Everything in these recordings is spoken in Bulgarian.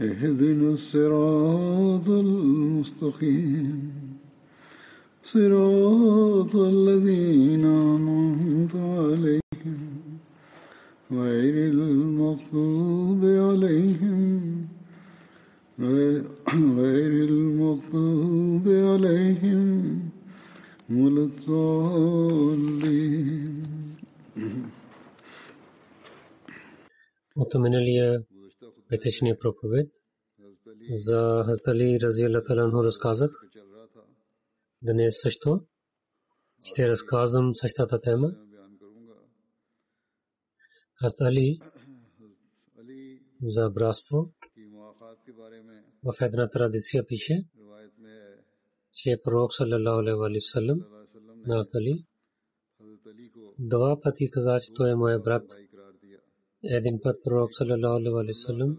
اهدنا الصراط المستقيم صراط الذين أنعمت عليهم غير المغضوب عليهم غير المغضوب عليهم ولا الضالين От миналия петъчния проповед за Хазали Разиялла Таланху разказах. Днес също ще разказвам същата тема. Хазали за братство в една традиция пише, че пророк саллалаху алейхи ва саллям на Хазали два пъти каза, че той е моя брат. Един път пророк саллалаху алейхи ва саллям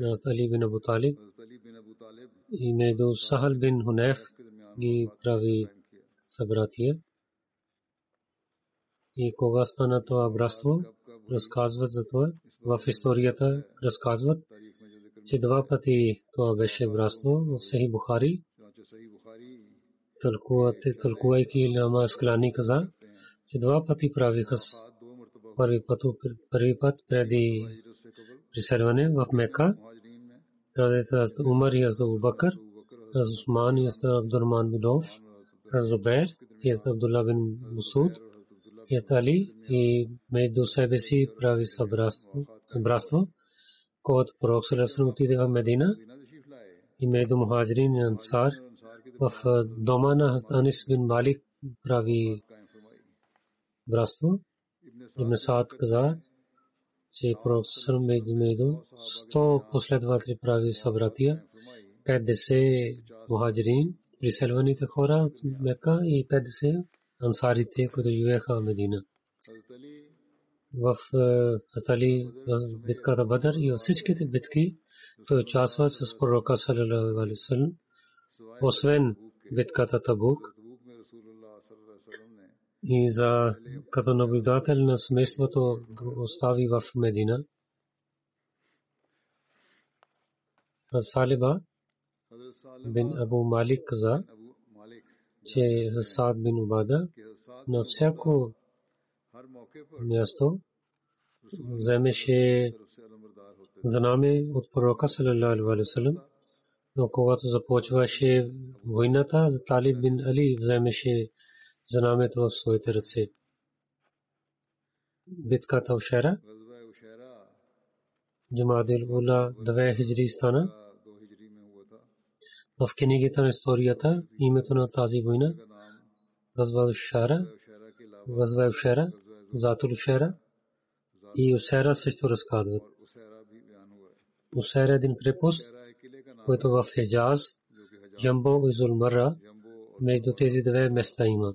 на Ali bin Abu Talib и между Сахал бин Хунеф ги прави събратия. И кога стана това братство, разказват за това. В историята разказват, че два пъти това беше братство в Сахи Бухари. Тълкувайки Лама Склани каза, че два пъти правиха първи път преди приселване в Мека. Hazrat Umar и Hazrat Abu Bakr, Hazrat Usman и Hazrat Abdurrahman bin Auf, Hazrat Zubair и Hazrat Abdullah bin Masud, и Hazrat Ali и между себе си прави братство, когато пророк Салесалам отиде в Медина и между мухаджирин и ансар в дома на Hazrat Анис бин Малик прави братство. Ибн Саад каза, че пророк Салесалам между 100 последователи прави събратия, 50 мухаджирин, приселваните хора от Мека и 50 ансарите, които живееха в Медина. В Атали битката Бадър и във всичките битки той участва с пророка саллалаху и за като наблюдател на семейството остави в Медина. Салиба бин Абу Малик каза, че за Саад бин Убада на всяко място вземеше знаме от пророка саллалаху алейхи но когато започваше войната, Талиб бин Али вземеше знамето в своите ръце. Битката в Шера, Джамадил Ула, две хиджри стана. В книгата на историята името на тази война Газва Шара, Газва Шара, Затул Шара и Усера също разказват. Усера един крепост, който в Хеджаз, Ямбо и Зулмара, между тези две места има.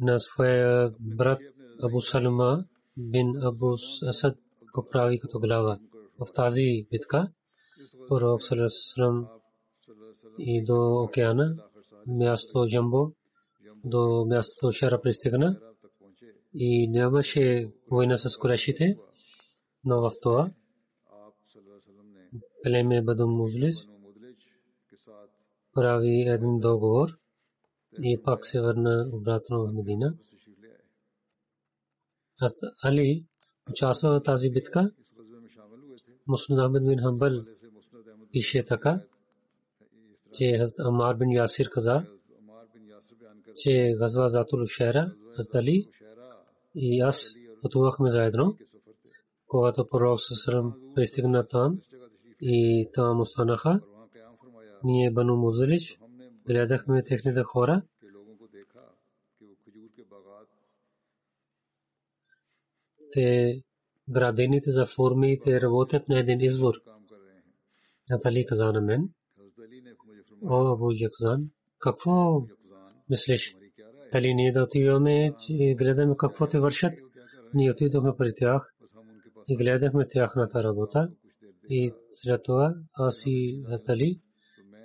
на своя брат Абу Салма бин Абу Асад го прави като глава. В тази битка пророк Салесалам и до океана, място Джамбо, до мястото Шара пристигна и нямаше война с Курешите, но в това племе Баду Музлис прави един договор и пак се върна обратно в Медина. Али участва в тази битка. Муслим Ахмед бин Хамбал пише така, че Амар бин Ясир каза, че газва Затул Шера, Али и аз пътувахме заедно, когато пророк Сасрам пристигна там и там останаха. Ние Бану Музалич гледахме техните хора. Те градените за форми, те работят на един извор. Натали каза на мен, о, Абу Якзан, какво мислиш? Дали ние да отиваме и гледаме какво те вършат? Ние отидохме при тях и гледахме тяхната работа. И след това аз и Дали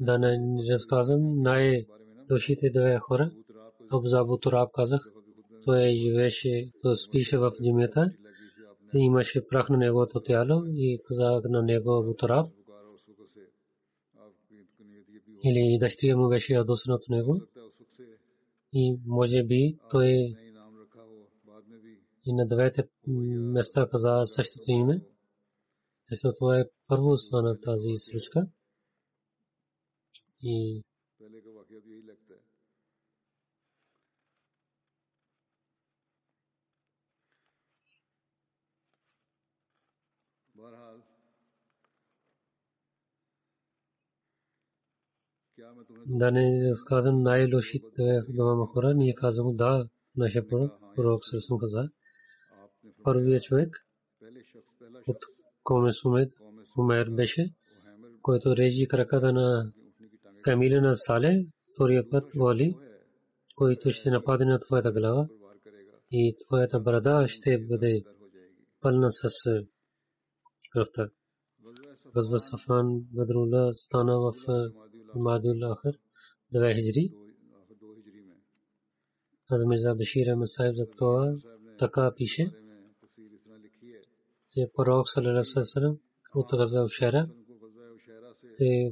да не разказвам най-душите две хора. Абзабу Тураб казах, той живееше, той спише в джимията. Имаше прах на неговото тяло и казах на него Абу Тураб. Или дъщеря му беше ядосан от него. И може би той и на двете места каза същото име. Защото това е първо стана тази случка. И да не разказвам най-лошите двама хора, ние казваме да, нашия пророк, пророк Сърсъм каза. Първият човек от Коме Сумед, Умер беше, който режи краката на камила на Сале, втория път воли, който ще нападне на твоята глава и твоята брада ще бъде пълна с кръвта. Газва Сафан Бадрула стана в Мадул Ахър, 2 хиджри. Азмирза Башир Ахмед Сайб за това така пише, че пророк Салалалаху от Газва Ушара се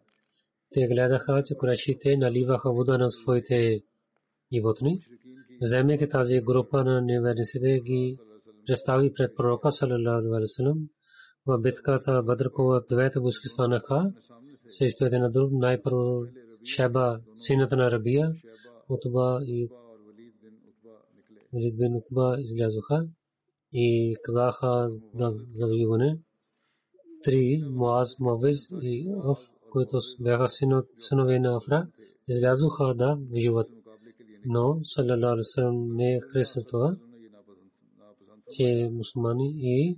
Те гледаха, че курашите наливаха вода на своите животни. Вземайки тази група на неверниците ги представи пред пророка салалаху алейхи. В битката Бадр, когато двете войски станаха, срещу един друг, най-първо Шеба, сината на Рабия, Утба и Валид бин Утба излязоха и казаха за завоюване. Три, Муаз, Мавиз и Оф, които бяха синове на Афра, излязоха да воюват. Но, салалаху алейhi не харесал това, че мусулмани и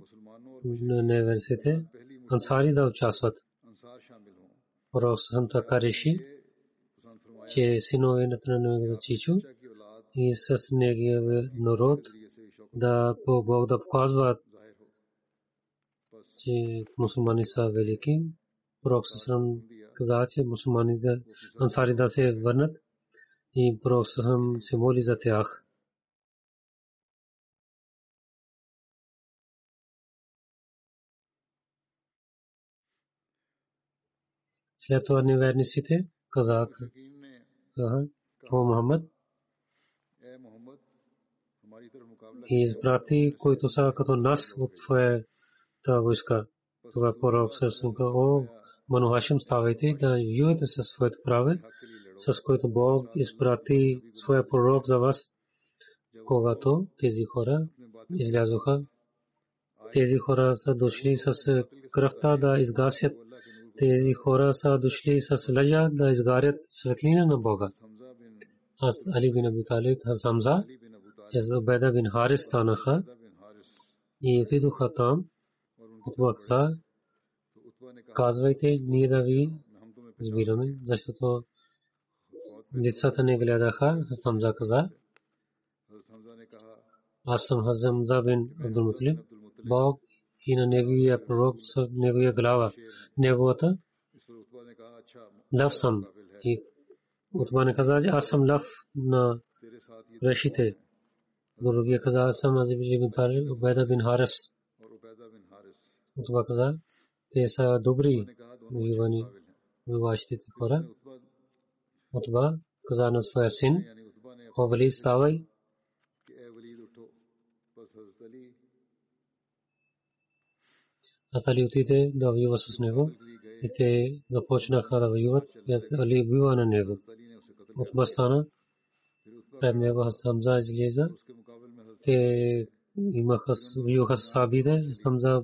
неверсите ансари да участват. Пророк така реши, че синове на неговото чичо и с неговия народ да по Бог да показват, че мусулмани са велики. Пророк Сасрам каза, че мусулманите ансари да се върнат и Пророк Сасрам се моли за тях. След това неверниците казаха, о Мухаммад, и изпрати, които са като нас от твоята войска. Тогава пророк Сърсън о Ману Хашим, ставайте да юете със своето праве, с което Бог изпрати своя пророк за вас, когато тези хора излязоха. Тези хора са дошли с кръвта да изгасят тези хора са дошли с лъжа да изгарят светлина на Бога. Аз Али бин Аби Талиб, Хамза, аз Убайда бин Харис станаха и отидоха там. Каза, казвайте, ние да ви избираме, защото децата не гледаха. Аз Хамза каза, аз съм Хамза бин Абдул Мутлиб. Бог и на неговия пророк с неговия глава. Неговата лав съм. И Утба не каза, че аз съм лав на решите. Другия каза, аз съм Азиб бин Талиб, Убайда бин Харис. Утба каза, те са добри воювани воюващите хора. Утба каза на своя син, о Вали, ставай, Али отиде да воюва с него и те започнаха да воюват. Али бива на него. От Бастана пред него Хамза излиза. Те имаха воюваха с сабите. Хамза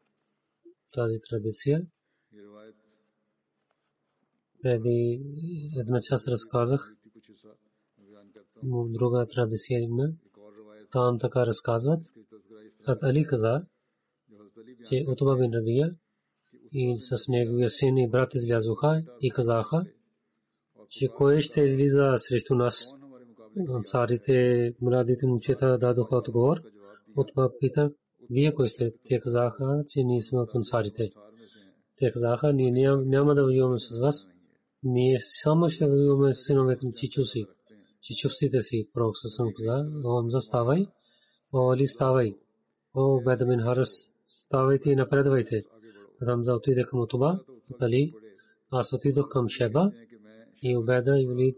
Тази традиция преди една част разказах. Друга традиция има. Там така разказват. Хат Али каза, че Утба бин Рабия и с неговия син и брат излязоха и казаха, че кой ще излиза срещу нас. Ансарите, младите момчета дадоха отговор. Утба пита, вие кой сте? Те казаха, че ние сме от ансарите. Те казаха, ние няма да воюваме с вас. Ние само ще воюваме с синовете на чичуси. Чичусите си. Пророк съм каза, Омза ставай, О Али ставай. О Беда бин Харас, ставайте и напредвайте. Рамза отиде към Утуба, Али, аз отидох към Шеба и Убеда и Валид.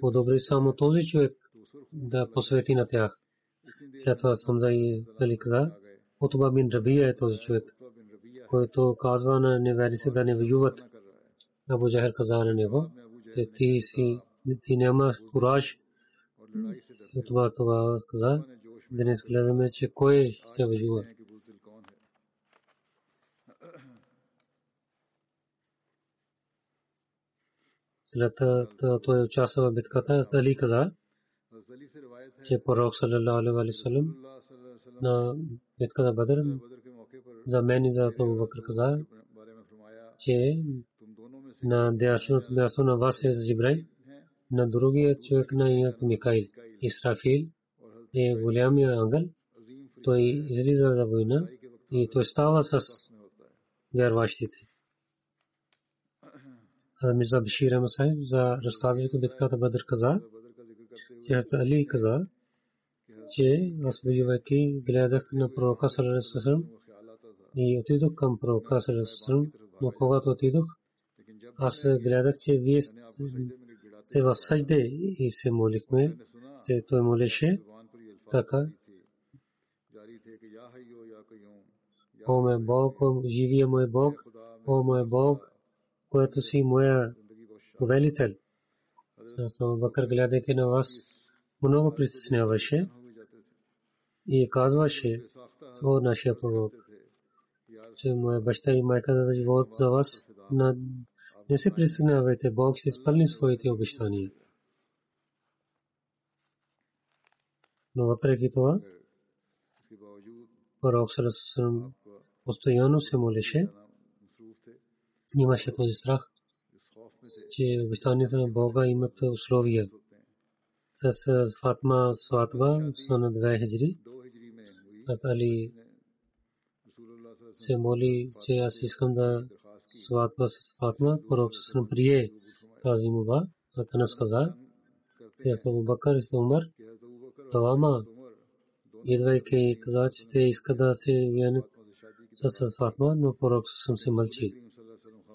подобри само този човек да посвети на тях. След това Самза и Али каза, Утба бин Рабия е този човек, който казва на неверници да не воюват. Абу Джахер каза на него, че ти си, ти нямаш кураж. Утба това каза, днес гледаме, че кой ще воюва. След това той участва в битката, Али каза, че пророк саллалаху алейхи ва саллям на битката Бадр за мен и за Абу Бакр каза, че на дясното място на вас е Джибраил, на другия човек на името Микаил. Исрафил е голямия ангел. Той излиза за война и той става с вярващите. Мирза Бишир Амасай за разказвайки битката Бадр каза, Hazrat Ali каза, че аз воювайки гледах на пророка Салерасасрам и отидох към пророка Салерасасрам, но когато отидох, аз гледах, че вие сте в съжде и се молихме, че той молеше така. О, мой Бог, живия мой Бог, о, мой Бог, който си моя повелител. Бакър гледайки на вас, много притесняваше и казваше, о нашия пророк, че моя баща и майка да живот за вас, не се притеснявайте, Бог ще изпълни своите обещания. Но въпреки това, пророк Сарасусам постоянно се молеше, имаше този страх, че обещанията на Бога имат условия с Фатма сватба сан 2 хиджри. Али се моли, че аз искам да сватба с Фатма. Пророк съм прие тази муба. Атанас каза, те са Абу Бакър и Умар. Двама идвайки каза, че те искат да се вянат с Фатма, но пророк се мълчи.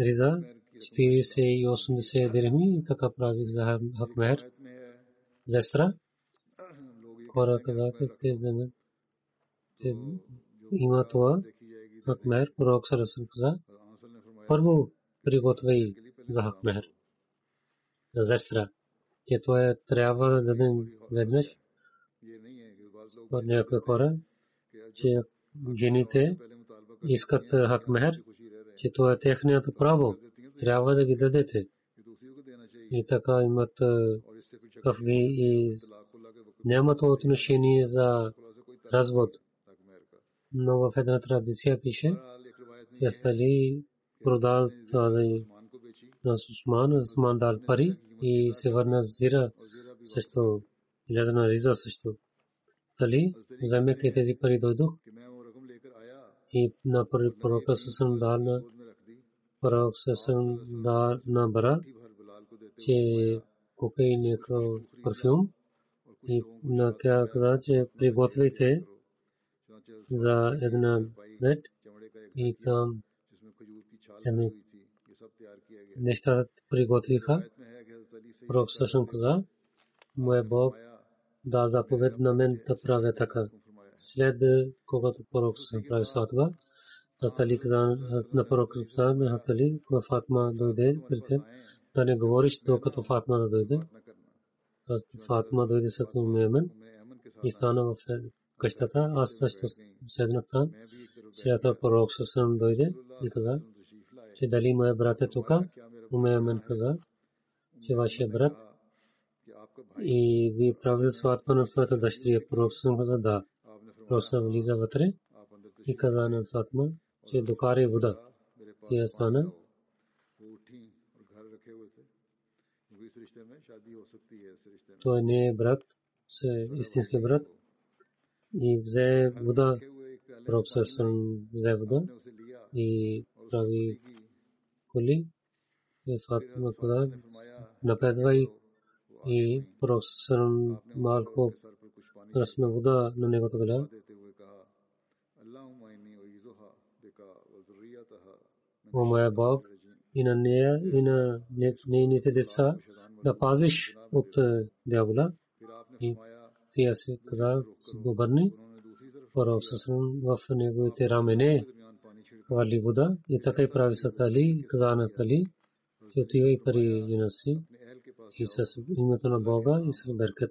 каза, че правите сватба на фарма с мен. Пророк имаш ли за мехер? Аз казах, че аз имам едно има коне и и брония риза има. Пророк каза, продавай и продадох тази резна риза 40 и 80 дирхми и така правих за Хакмер. Зестра. Хора казаха, те вземат. Има това. Хакмер, пророк Сарасън каза. Първо приготвяй за Хакмер. Зестра. Че това трябва да дадем веднъж. Някои хора, че жените искат Хакмер, че това е техният право трябва да ги дадете. И така имат кафги и нямат отношение за развод. Но в една традиция пише, че Сали продал на Усман, Усман дал пари и се върна зира също, лязана риза също. Тали, вземайки тези пари дойдох и на пророка съм дал на пророк съсъм да набра, че купи някакъв парфюм и на тя каза, че приготвяйте за една бед и там едни неща приготвиха. Пророк съсъм каза, моя Бог да заповед на мен да правя така. След когато пророк съсъм прави сватба, Астали каза на пророк на Астали, кога Фатма дойде при теб, да не говориш докато Фатма да дойде. Фатма дойде с Умемен и стана в къщата. Аз също седнах там. Сега пророк Сусам дойде и каза, че дали моя брат е тук. Умемен каза, че вашия брат и ви правил сватба на своята дъщеря. Пророк Сусам каза да. Пророк влиза вътре и каза на Фатма, че докаре вода. Тя стана. Той не е брат, се истински брат. И взе вода, пророк взе вода и прави коли. И Фатма каза, напредва и пророк малко пръсна вода на негото глава. о моя Бог, и на нея, и на нейните деца, да пазиш от дявола. И тя се каза, обърни, Пророк Сасрам в неговите рамене хвали вода и така и прави с Али, каза на Али, че отива и пари жена си и с името на Бога и с беркет.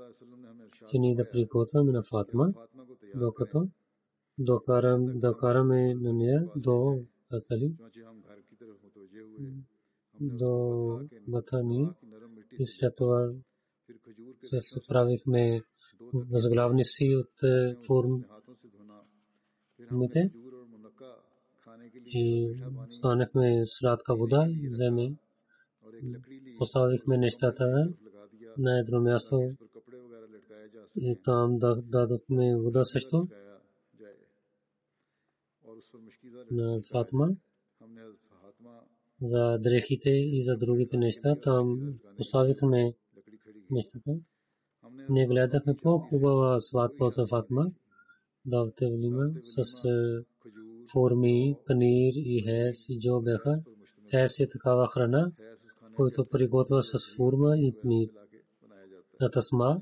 че ние да приготвяме на Фатма, докато докараме на нея до Астали, до Батани. И след това се правихме възглавници от формите и станахме сладка вода, вземе, поставихме нещата на едно място там дадохме вода също на Фатма за дрехите и за другите неща. Там поставихме нещата. Не гледахме по-хубава сватба от Фатма. Давте влима с форми, панир и хес и джо беха. Хес е такава храна, който приготвя с форма и панир. На тасма,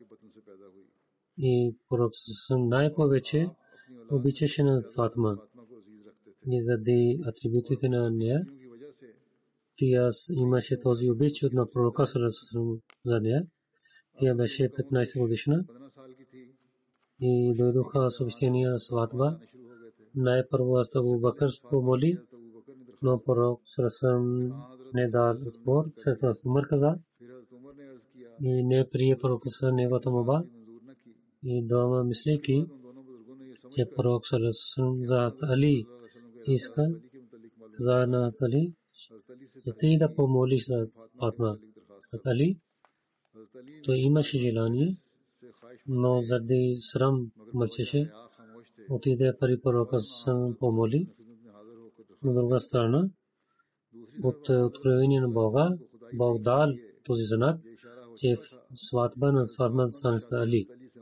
И пророк най-повече обичаше на Фатма и заради атрибутите на нея. Тя имаше този обич на пророка за нея. Тя беше 15 годишна и дойдоха съобщения сватба. Най-първо аз Абу Бакър помоли, но пророк Сърсъм не дал отбор. Това Умар каза и не прие пророк с неговата моба. И дома мислейки, че пророк Сърсъм за Али иска каза на Али, че ти да помолиш за Фатма. Али, той имаше желание, но заради срам мълчеше. Отиде пари пророка съм помоли. На друга страна, от откровение на Бога, Бог дал този знак, че сватба на Фатма станеста Али.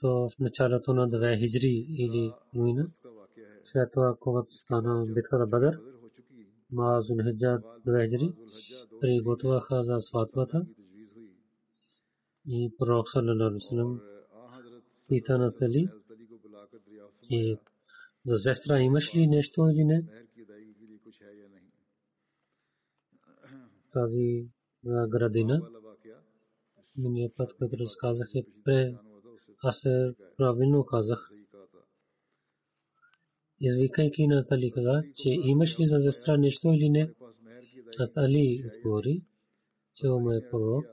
То в началото на две хиджри или война. След това, когато стана битка на Бадър, Маазул Хиджа Двехджри приготвяха за сватбата и пророк саллалаху алейхи вассалам пита на Али, че за сестра имаш ли нещо или не? Тази градина, миния път, който разказах е пре, аз правилно казах. Извикайки на Али каза, че имаш ли за сестра нещо или не? Аз Али отговори, че ме е пророк.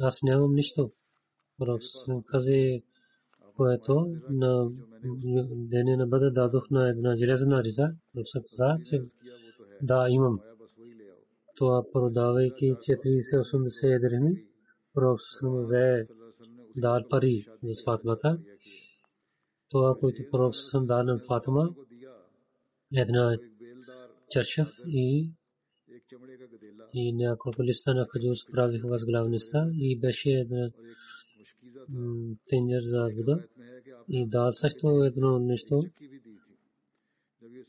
Аз нямам нищо. Пророк каза, което на деня на бъде дадох на една железна риза. Пророк каза, че да, имам. Това продавайки 480 дрехми, пророк взе дал пари за сватбата. Това, което пророк съм дал на Фатима, една чаршав и и няколко листа на хаджус правиха възглавността и беше една тенджер за вода. И дал също едно нещо,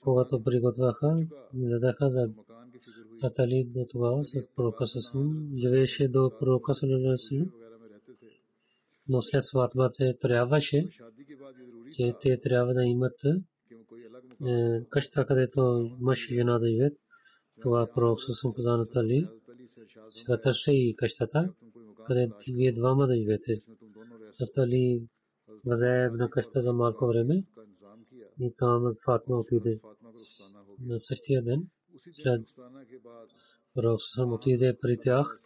когато приготвяха, дадаха за Атали до тогава с пророка Сасалам, живееше до пророка Сасалам, но след сватбата трябваше, че те трябва да имат къща, където мъж и жена да живеят. Това пророк Сасалам каза на Тали. Сега търся и къщата, където вие двама да живеете. Астали взе на къща за малко време и там Фатма отиде на същия ден. След пророк Сасалам отиде при тях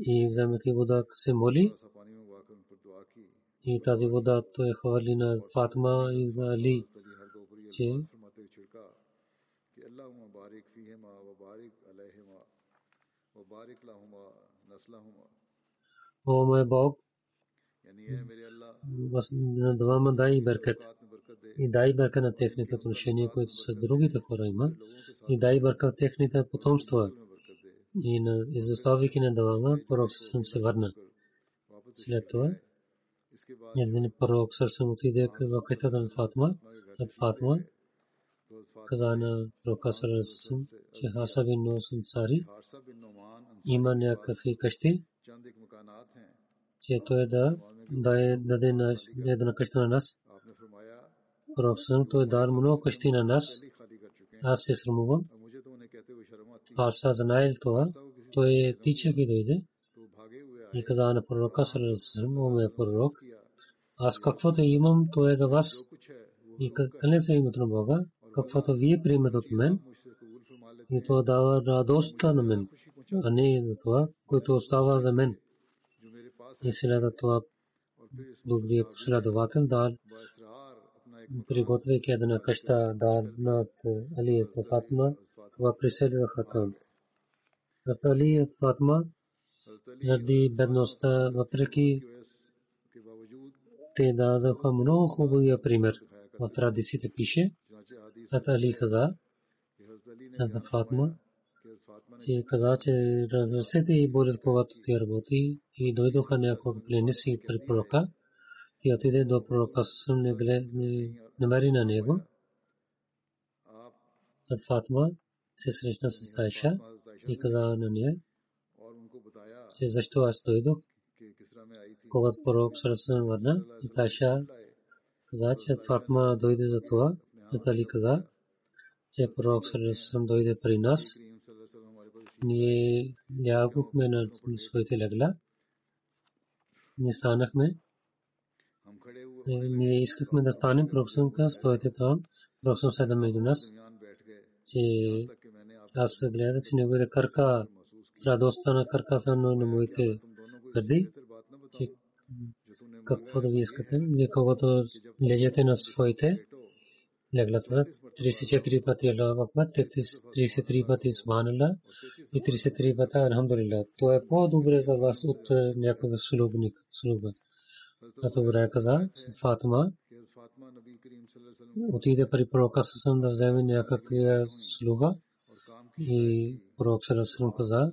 и вземайки вода се моли И тази вода той е хвърли на Фатма и на Али, че О мой Бог, двама дай беркет. И дай беркет на техните отношения, които с другите хора има. И дай беркет техните потомства. И изоставяйки на двама, пророк съм се върна. След това, един пророк съм отиде в къщата на Фатма. От Фатма каза на пророка съм, че Хаса бин Нос Ансари има някакви къщи, че той да даде на една къща на нас. Пророк съм, той дар много къщи на нас. Аз се срамувам. Харса знаел това. Той тичайки дойде и каза на пророка Салалалаху о ме пророк, аз каквото имам, то е за вас. И къде се името на Бога, каквото вие приемете от мен, и то дава радостта на мен, а не за това, което остава за мен. И след това добрият последовател дал, приготвяйки една къща дал над Али Фатма, това преселваха там. Али Фатма заради бедността, въпреки те дадоха много хубавия пример. В традициите пише, Ата Али каза, Ата Фатма, че каза, че ръцете и болят, когато тя работи и дойдоха няколко пленници при пророка. Тя отиде до пророка, съвсем не намери на него. Ат Фатма се срещна с Тайша и каза на нея, че защо аз дойдох. Когато пророк Сарасан върна, и Тайша каза, че Фатма дойде за това. Али каза, че пророк Сарасан дойде при нас. Ние лягохме на своите легла. Ние станахме. Ние искахме да станем. Пророк Сарасан стоите там. Пророк Сарасан седа между нас. Че аз гледах, че неговите карка с радостта на каркаса на моите гърди, че какво да ви искате, вие когато лежете на своите леглата, 34 пъти Аллах Акбар, 33 пъти Субхан Аллах и 33 пъти Алхамдулилlah. То е по-добре за вас от някакъв слугник. слуга. Зато Бурай каза, Фатима отиде при пророка Сасам да вземе някаква слуга и пророк Сасам каза,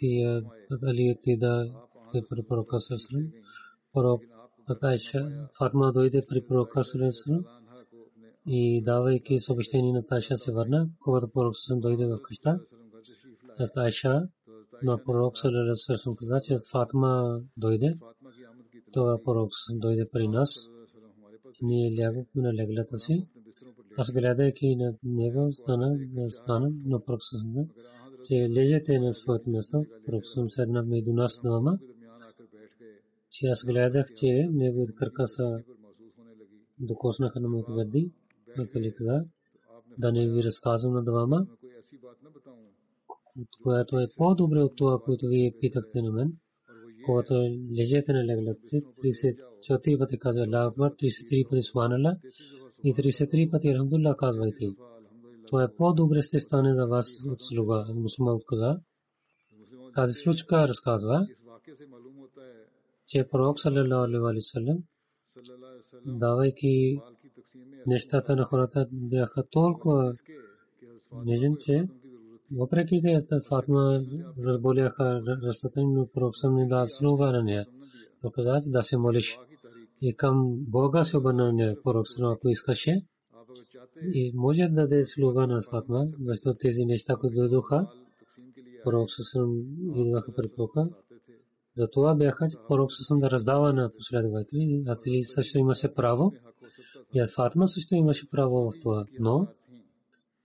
тия дали ти да те при пророка Сарасалам, пророк Фатма дойде при пророка Сарасалам, и давайки съобщение на Таша се върна, когато пророк Сърсъм дойде в къща. Таша на пророк Сърсъм каза, че Фатма дойде. Това пророк дойде при нас. Ние лягахме на леглата си. Аз гледайки на него, стана, стана на пророк Сърсъм, че лежете на своето място. Пророк Сърсъм седна между нас двама. Че аз гледах, че неговите крака са докоснаха на моите гърди. Мисля каза, да не ви разказвам на двама, което е по-добре от това, което вие питахте на мен. Когато лежете на леглата си, 34 пъти казва Аллах Акбар, 33 пъти Субханалlah и 33 пъти Алхамдулилlah казвайте. Това е по-добре ще стане за вас от слуга. Мусулман каза. Тази случка разказва, че пророк саллалаху алейхи ва саллям давайки нещата на хората бяха толкова нежен, че въпреки че Фатма разболяха ръстата, но пророк съм не дал слуга на нея. Но каза, да се молиш. И към Бога се обърна на нея. Пророк ако искаше, и може да даде слуга на Фатма, защото тези неща, които дойдоха, пророк съм идваха при пророка. Затова бяха, че пророк съм да раздава на последователи. Аз ли също имаше право и Фатма също имаше право в това. Но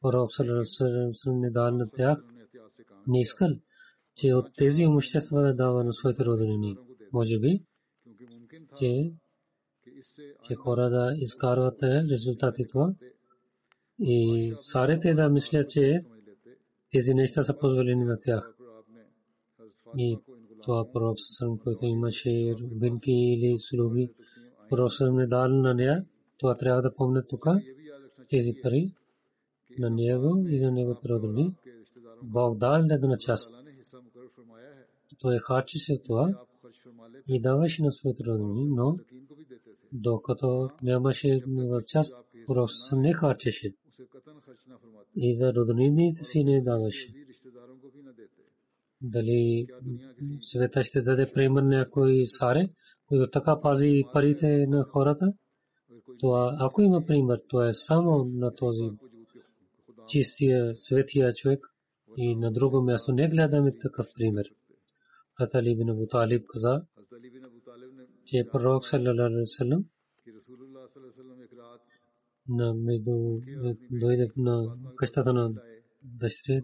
пророк Салерасалам не дал на тях. Не искал, че от тези имущества да дава на своите роднини. Може би, че, че хора да изкарват резултати това. И сарите да мислят, че тези неща са позволени на тях. И това пророк който имаше рубинки или слуги, пророк не дал на нея това трябва да помня тук. Тези пари на него и за неговите родини. Бог дал една част. Той харчи се това и даваше на своите родини, но докато нямаше част, просто не харчеше. И за роднините си не даваше. Дали света ще даде пример някой саре, който така пази парите на хората, това, ако има пример, то е само на този чистия, светия човек. И на друго място не гледаме такъв пример. Хазали бин Абу Талиб каза, че пророк саллалаху алейхи вассалам на между дойде на къщата на дъщеря,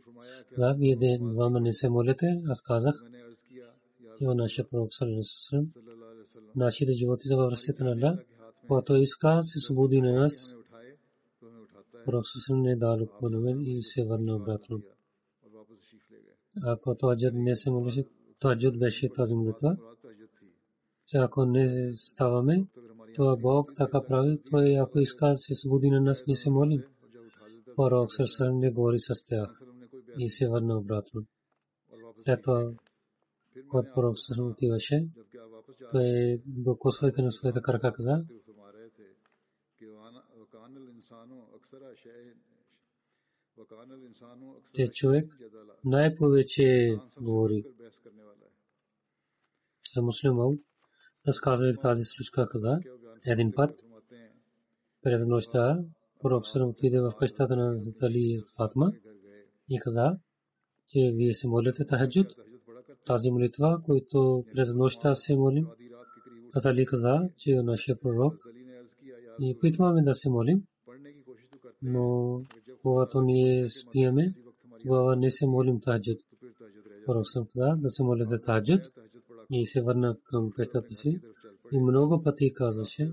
да, вие двама не се молите, аз казах, че нашия пророк саллалаху алейхи вассалам, нашите животи са във ръцете на Аллах, когато иска се свободи на нас, пророк съвсем не дал отклонен и се върна обратно. Ако таджуд не се молеше, таджуд беше тази молитва, че ако не ставаме, то Бог така прави, той ако иска се свободи на нас, не се молим. Пророк съвсем не говори с тях и се върна обратно. Това, когато пророк съвсем отиваше, той докосвайки на своята крака каза, че човек най-повече говори. За муслим разказва тази случка каза. Един път през нощта пророк Сърм отиде в къщата на Али Фатма и каза, че вие се молите тахаджуд. Тази молитва, която през нощта се молим, аз Али каза, че е нашия пророк и опитваме да се молим, но когато ние спиеме, тогава не се молим тахаджуд. Пророк Сърм каза да се молите тахаджуд и се върна към пещата си. И много пъти казваше,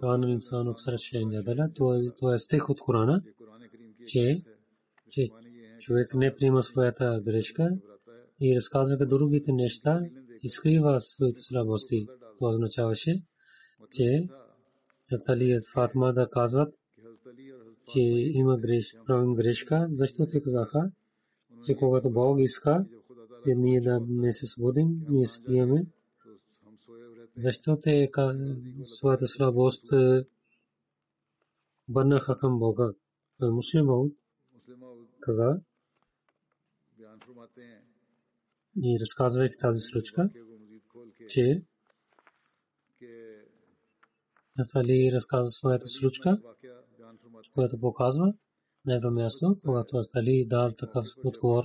Кан инсан оксар шейн дала, това е стих от Корана, че, човек не приема своята грешка и разказва другите неща и скрива своите слабости. Това означаваше, че Хазали и Фатма да казват, че има грешка, правим грешка, защото те казаха, че когато Бог иска, че ние да не се сводим, ние спиеме. Защо те своята слабост е, върнаха към Бога? Муслимов каза и разказвайки тази случка, че Али разказва своята случка, която показва на едно място, когато Али дал такъв отговор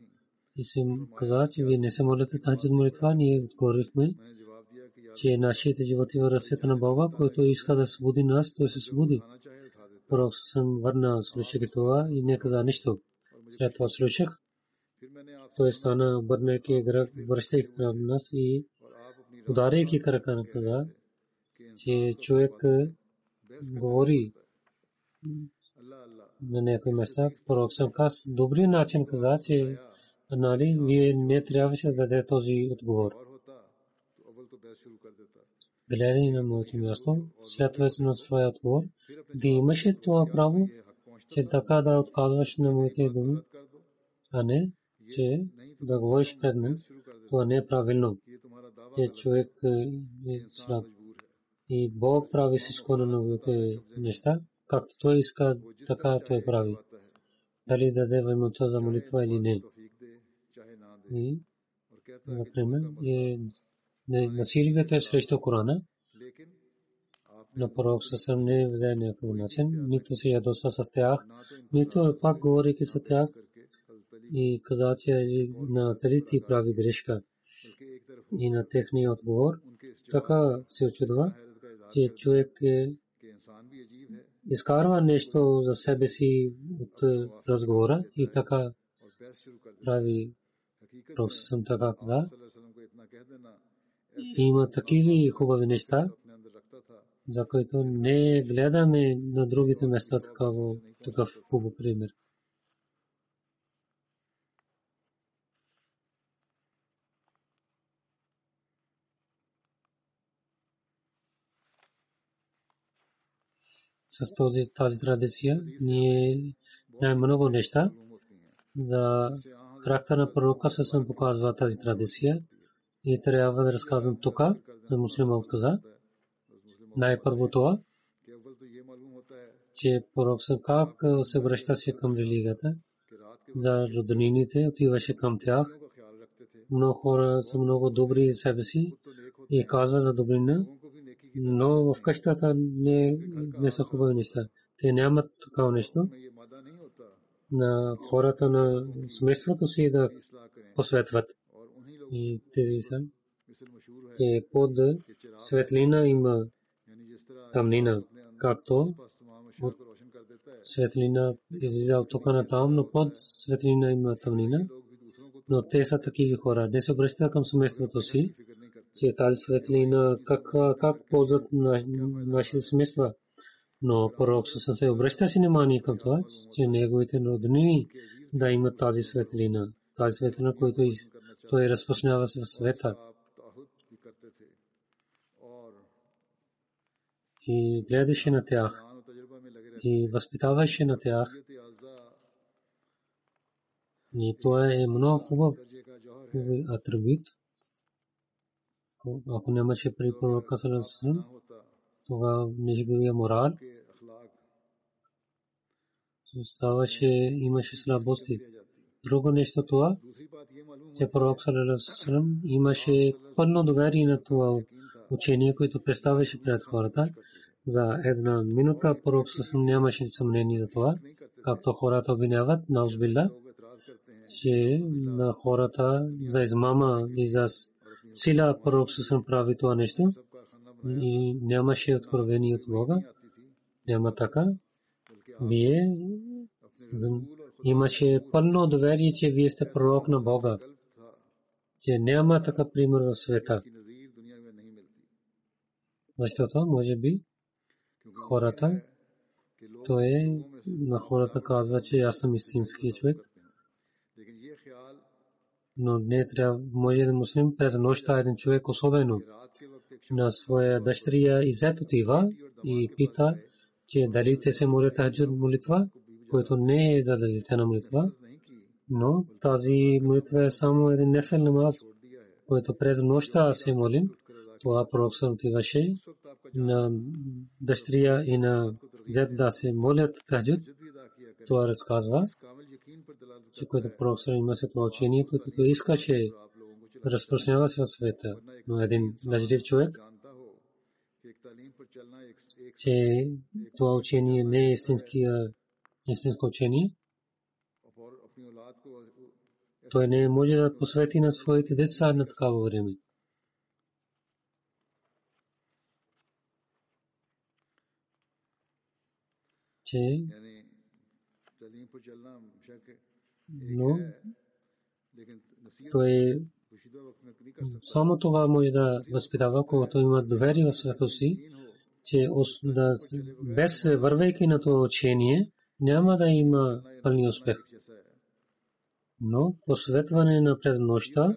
اسم قضا چی وی نسم مولت تحجد ملتوا نیے گورک میں چی ناشیت جیوتی و رسیت نا بابا کوئی تو اس کا دا سبودی ناس تو اسے سبودی پروک سن ورنہ سلوشی کی توا انہیں قضا نشتو سلیت و سلوشک تو اس تانا برنے کے گرہ برشتے ایک پرام ناس ای ادارے کی کرکان قضا چی چو ایک گووری на някой места. Пророк съм каз, добри начин каза, че нали, ние не трябваше да даде този отговор. Гледай на моето място, следвайки на своя отговор, да имаше това право, че така да отказваш на моите думи, а не, че да говориш пред мен, това не е правилно. Е човек е, е слаб. И Бог прави всичко на новите неща, както той иска, така той прави. Дали даде възможността за молитва или не и, например, е насилията е срещу Корана, но пророк съвсем не е взе някакъв начин, нито се ядосва с тях, нито е пак говорейки с тях и каза, че на дали ти прави грешка. И на техния отговор. Така се очудва, че човек изкарва нещо за себе си от разговора и така прави Пророкът съм така каза. Има такива хубави неща, за които не гледаме на другите места такава, такъв хубав пример. С този, тази традиция ние най-много неща за характер на пророка се съм показва тази традиция и трябва да разказвам тук за муслима от Каза. Най-първо това, че пророк съм как се връщаше към религията, за роднините отиваше към тях. Много хора са много добри себе си и казва за добрина, но в къщата не, не са хубави неща. Те нямат такова нещо на хората на семейството си да посветват. И тези са е под светлина има тъмнина, както от светлина излиза от тук на там, но под светлина има тъмнина. Но те са такива хора. Не се обръщат към семейството си, че тази светлина как, как ползват нашите семейства. Но пророк Сасан се обръщаше внимание към това, че неговите роднини да имат тази светлина, тази светлина, която той разпространява в света. И гледаше на тях и възпитаваше на тях. И това е много хубав атрибут. Ако нямаше при пророка Сасан, кога неговия морал ставаше, имаше слабости. Друго нещо това, че пророк Салалам имаше пълно доверие на това учение, което представяше пред хората. За една минута пророк Салалам нямаше съмнение за това, както хората обвиняват на Узбилла, че на хората за измама и за сила пророк Салалам прави това нещо и нямаше откровение от Бога. Няма така. Вие имаше пълно доверие, че вие сте пророк на Бога. Че няма така пример в света. Защото, може би, хората, то е на хората казва, че аз съм истински човек. Но не трябва, може да муслим през нощта един човек особено на своя дъщеря и зет отива и пита, че дали те се молят тахаджуд молитва, което не е за дадите на молитва, но тази молитва е само един нефел намаз, който през нощта се молим. Това пророк съм отиваше на дъщеря и на зет да се молят тахаджуд. Това разказва, че което пророк съм имаше това учение, което искаше разпространява се в света. Но един лъжлив човек, че това учение не е истинско учение, той не може да посвети на своите деца на такава време. че но той е само това може да възпитава, когато има доверие в свето си, че без вървейки на това учение няма да има пълни успех. Но посветване на през нощта,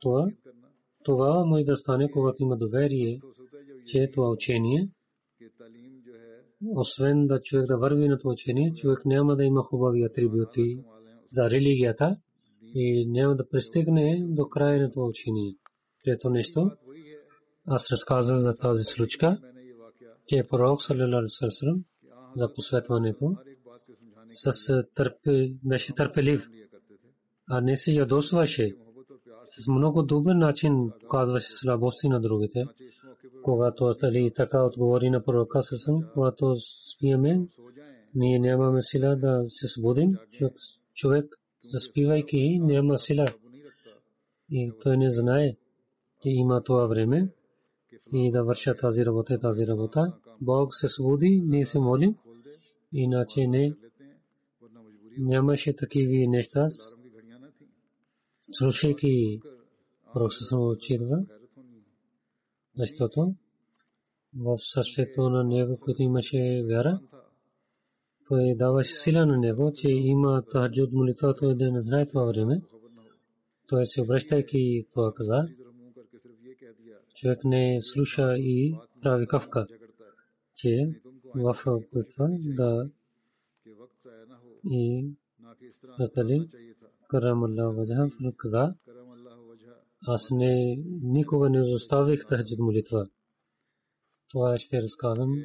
това, това може да стане, когато има доверие, че е това учение, освен да човек да върви на това учение, човек няма да има хубави атрибути за религията, и няма да пристигне до края на това учение. Трето нещо, аз разказах за тази случка, че пророк Салилалсалам за посветването с е, търпи, беше търпелив, а не се ядосваше. С много добър начин казваше слабости на другите. Когато Али така отговори на пророка Салсам, когато спиеме, ние нямаме сила да се събудим. Човек заспивайки няма сила и той не знае, че има това време и да върша тази работа, тази работа. Бог се събуди, ние се молим, иначе не нямаше такива неща. Слушайки Проксесна Очидва, защото в сърцето на него, който имаше вяра, той даваше сила на него, че има тахаджуд молитва, той да не знае това време. Той се обръщайки това каза. Човек не слуша и прави кавка, че в молитва да и Натали Карам Аллах Ваджа каза, аз не никога не изоставих тахаджуд молитва. Това ще разказвам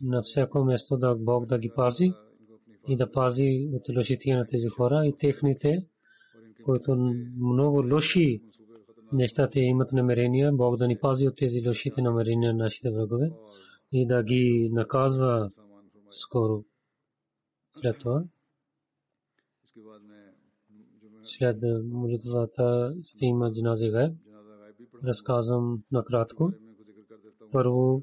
на всяко място да Бог да ги пази и да пази от лошития на тези хора и техните, които много лоши неща те имат намерения, Бог да ни пази от тези лошите намерения на нашите врагове и да ги наказва скоро след това. След молитвата ще има джинази гайб. Разказвам накратко. Първо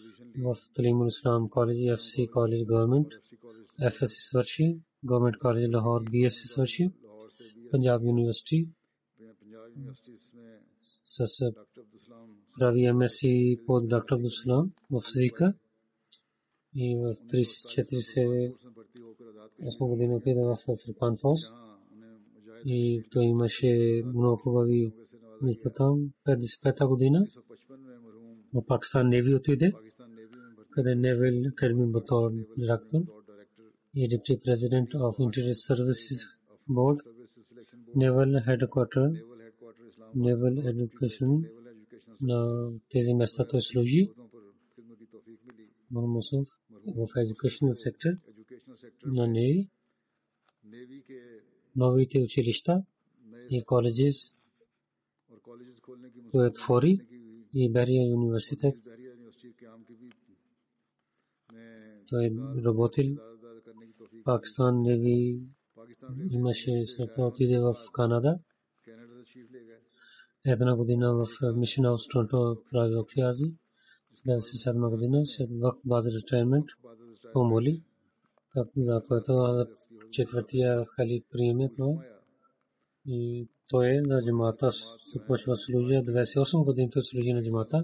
в Талимул Ислам коледж и FC коледж Government. FS свърши, Government коледж Лахор BS свърши, Пенджаб университет с прави МС под доктор Абдусалам в физика и в 34 8 година отида в Африкан Фос и той имаше много хубави неща там. 55-та година в Пакистан Неви отиде, къде Невил Академи Батор директор и депти президент of Interior Services Board, Naval Headquarter, Naval Education на тези места той служи. Мусов в educational sector на неи новите училища и коледжи които фори и Берия университет той работил. Пакистан неви имаше след това отиде в Канада. Една година в Мишен Хаус Торонто прави окфиази 97 година след вак баз ретайрмент помоли. За което четвъртия халиф приеме това и той е на джамата. Започва служи 28 години той служи на джамата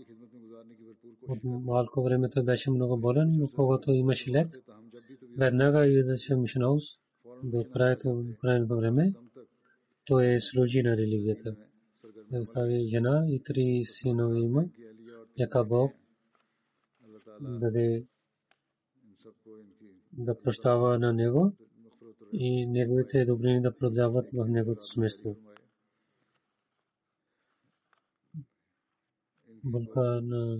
От малко време той беше много болен, но когато имаше лек, веднага идеше мишнаус до крайното време, той служи на религията. Остави жена и три синове има, яка Бог. Даде да прощава на него и неговите добрини да продават в неговото семейство. Бълка на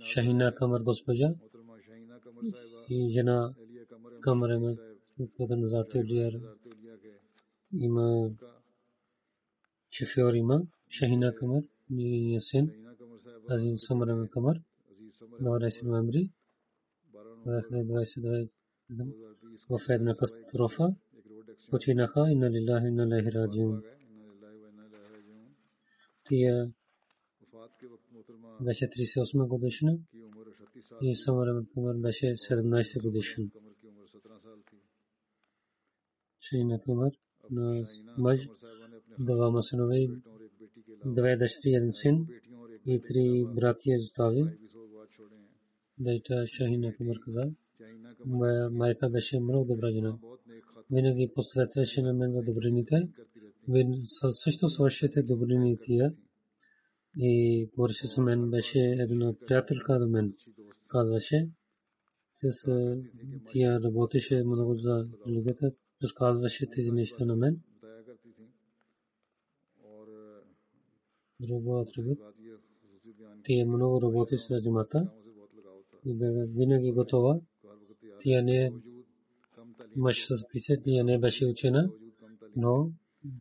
Шахина Камар госпожа и жена Камар Ахмед, който назарте Улияр има шофьор има Шахина Камар и син Азим Самар Камар на 10 ноември 2022 в една катастрофа починаха и на лилахи и на лахи раджиун. Тия беше 38 годишна и Самар Кумар беше 17 годишен. Шейна Кумар на мъж, двама синове, две дъщери, един син и три братия остави. Дайта Шахина Кумар каза, майка беше много добра жена. Винаги посветваше на мен за добрините. Вие също свършите добрини тия. И говореше с мен, беше една приятелка до мен. Казваше, с тия работеше много за религията, разказваше тези неща на мен. Друго атрибут. Тия много работи с джамата и винаги готова. Тия не мъж с писет и не беше учена, но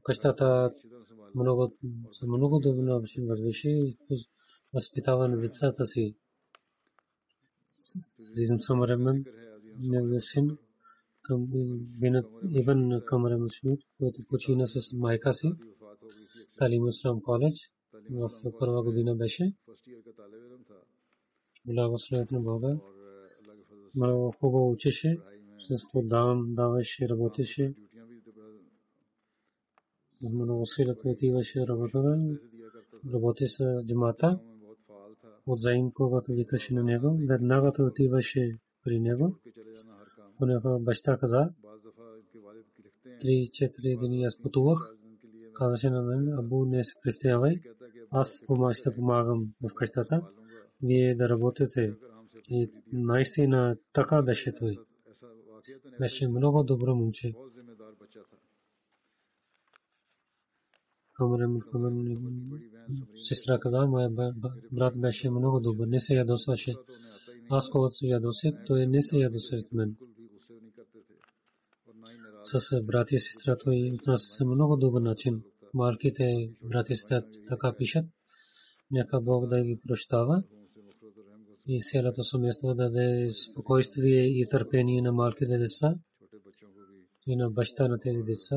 къщата много, много добре вървеше и възпитава на децата си. Зизм Самаремен, неговия син, към Ибн Камар Мушмир, който почина с майка си, Талим Ислам коледж, в първа година беше. Благословят на Бога. Много хубаво учеше, с подаван даваше, работеше. Много сила отиваше работа, работи с джамата. От заим, когато викаше на него, веднага той отиваше при него. Понякога баща каза, три-четири дни аз пътувах. Казаше на мен, Абу, не се притеснявай. Аз ще помагам в къщата. Вие да работите. И наистина така беше той. Беше много добро момче. Сестра каза, моя брат беше много добър, не се ядосваше. Аз когато се ядосех, той не се ядоса от мен. С брати и сестра той отнася се много добър начин. Малките брати и сестра така пишат. Нека Бог да ги прощава и цялото семейство да даде спокойствие и търпение на малките деца и на баща на тези деца.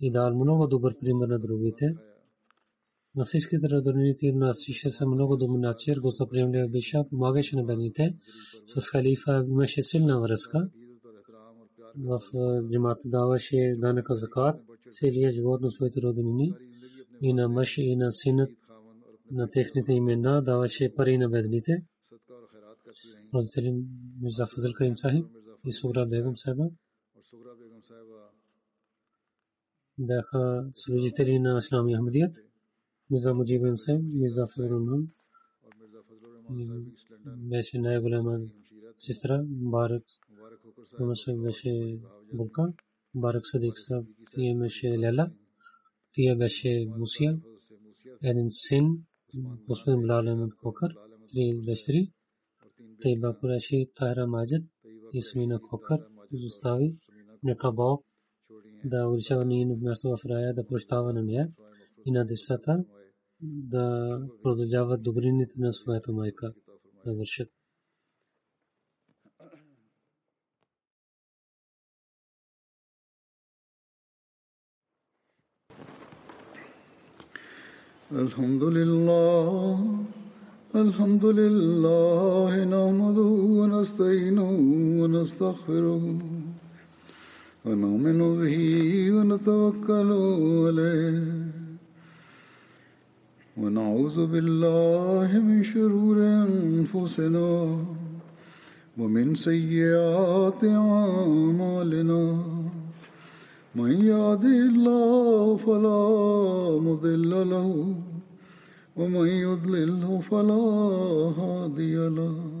и дал много добър пример на другите. На всичките роднините на всички са много добър начин. Гостоприемлива биша помагаше на бедните. С халифа имаше силна връзка. В джамата даваше данъка закат. Целият живот на своите роднини и на мъж и на синът на техните имена даваше пари на бедните. Родители Мирза Фазил Карим Сахиб и Сугра Бегам Саба бяха служители на Ислами Ахмадият. Мирза Муджиб Сахиб, Мирза Фазил беше най-голяма сестра. Барак Мусак беше Булка. Барак Садик Саб имаше Лела. Тия беше Мусия. Един син господин Билал Ахмед Кокър, три дъщери, Тейба Кураши, Тайра Маджид и Смина Кокър, изостави нека Бог да увеличава нейно място в рая, да прощава на нея и на децата да продължават добрините на своята майка да вършат. الحمد لله الحمد لله نحمده ونستعينه ونستغفره ونؤمن به ونتوكل عليه. ونعوذ بالله من شرور أنفسنا ومن سيئات أعمالنا. من يهده الله فلا مضل له ومن يضلله فلا هادي له.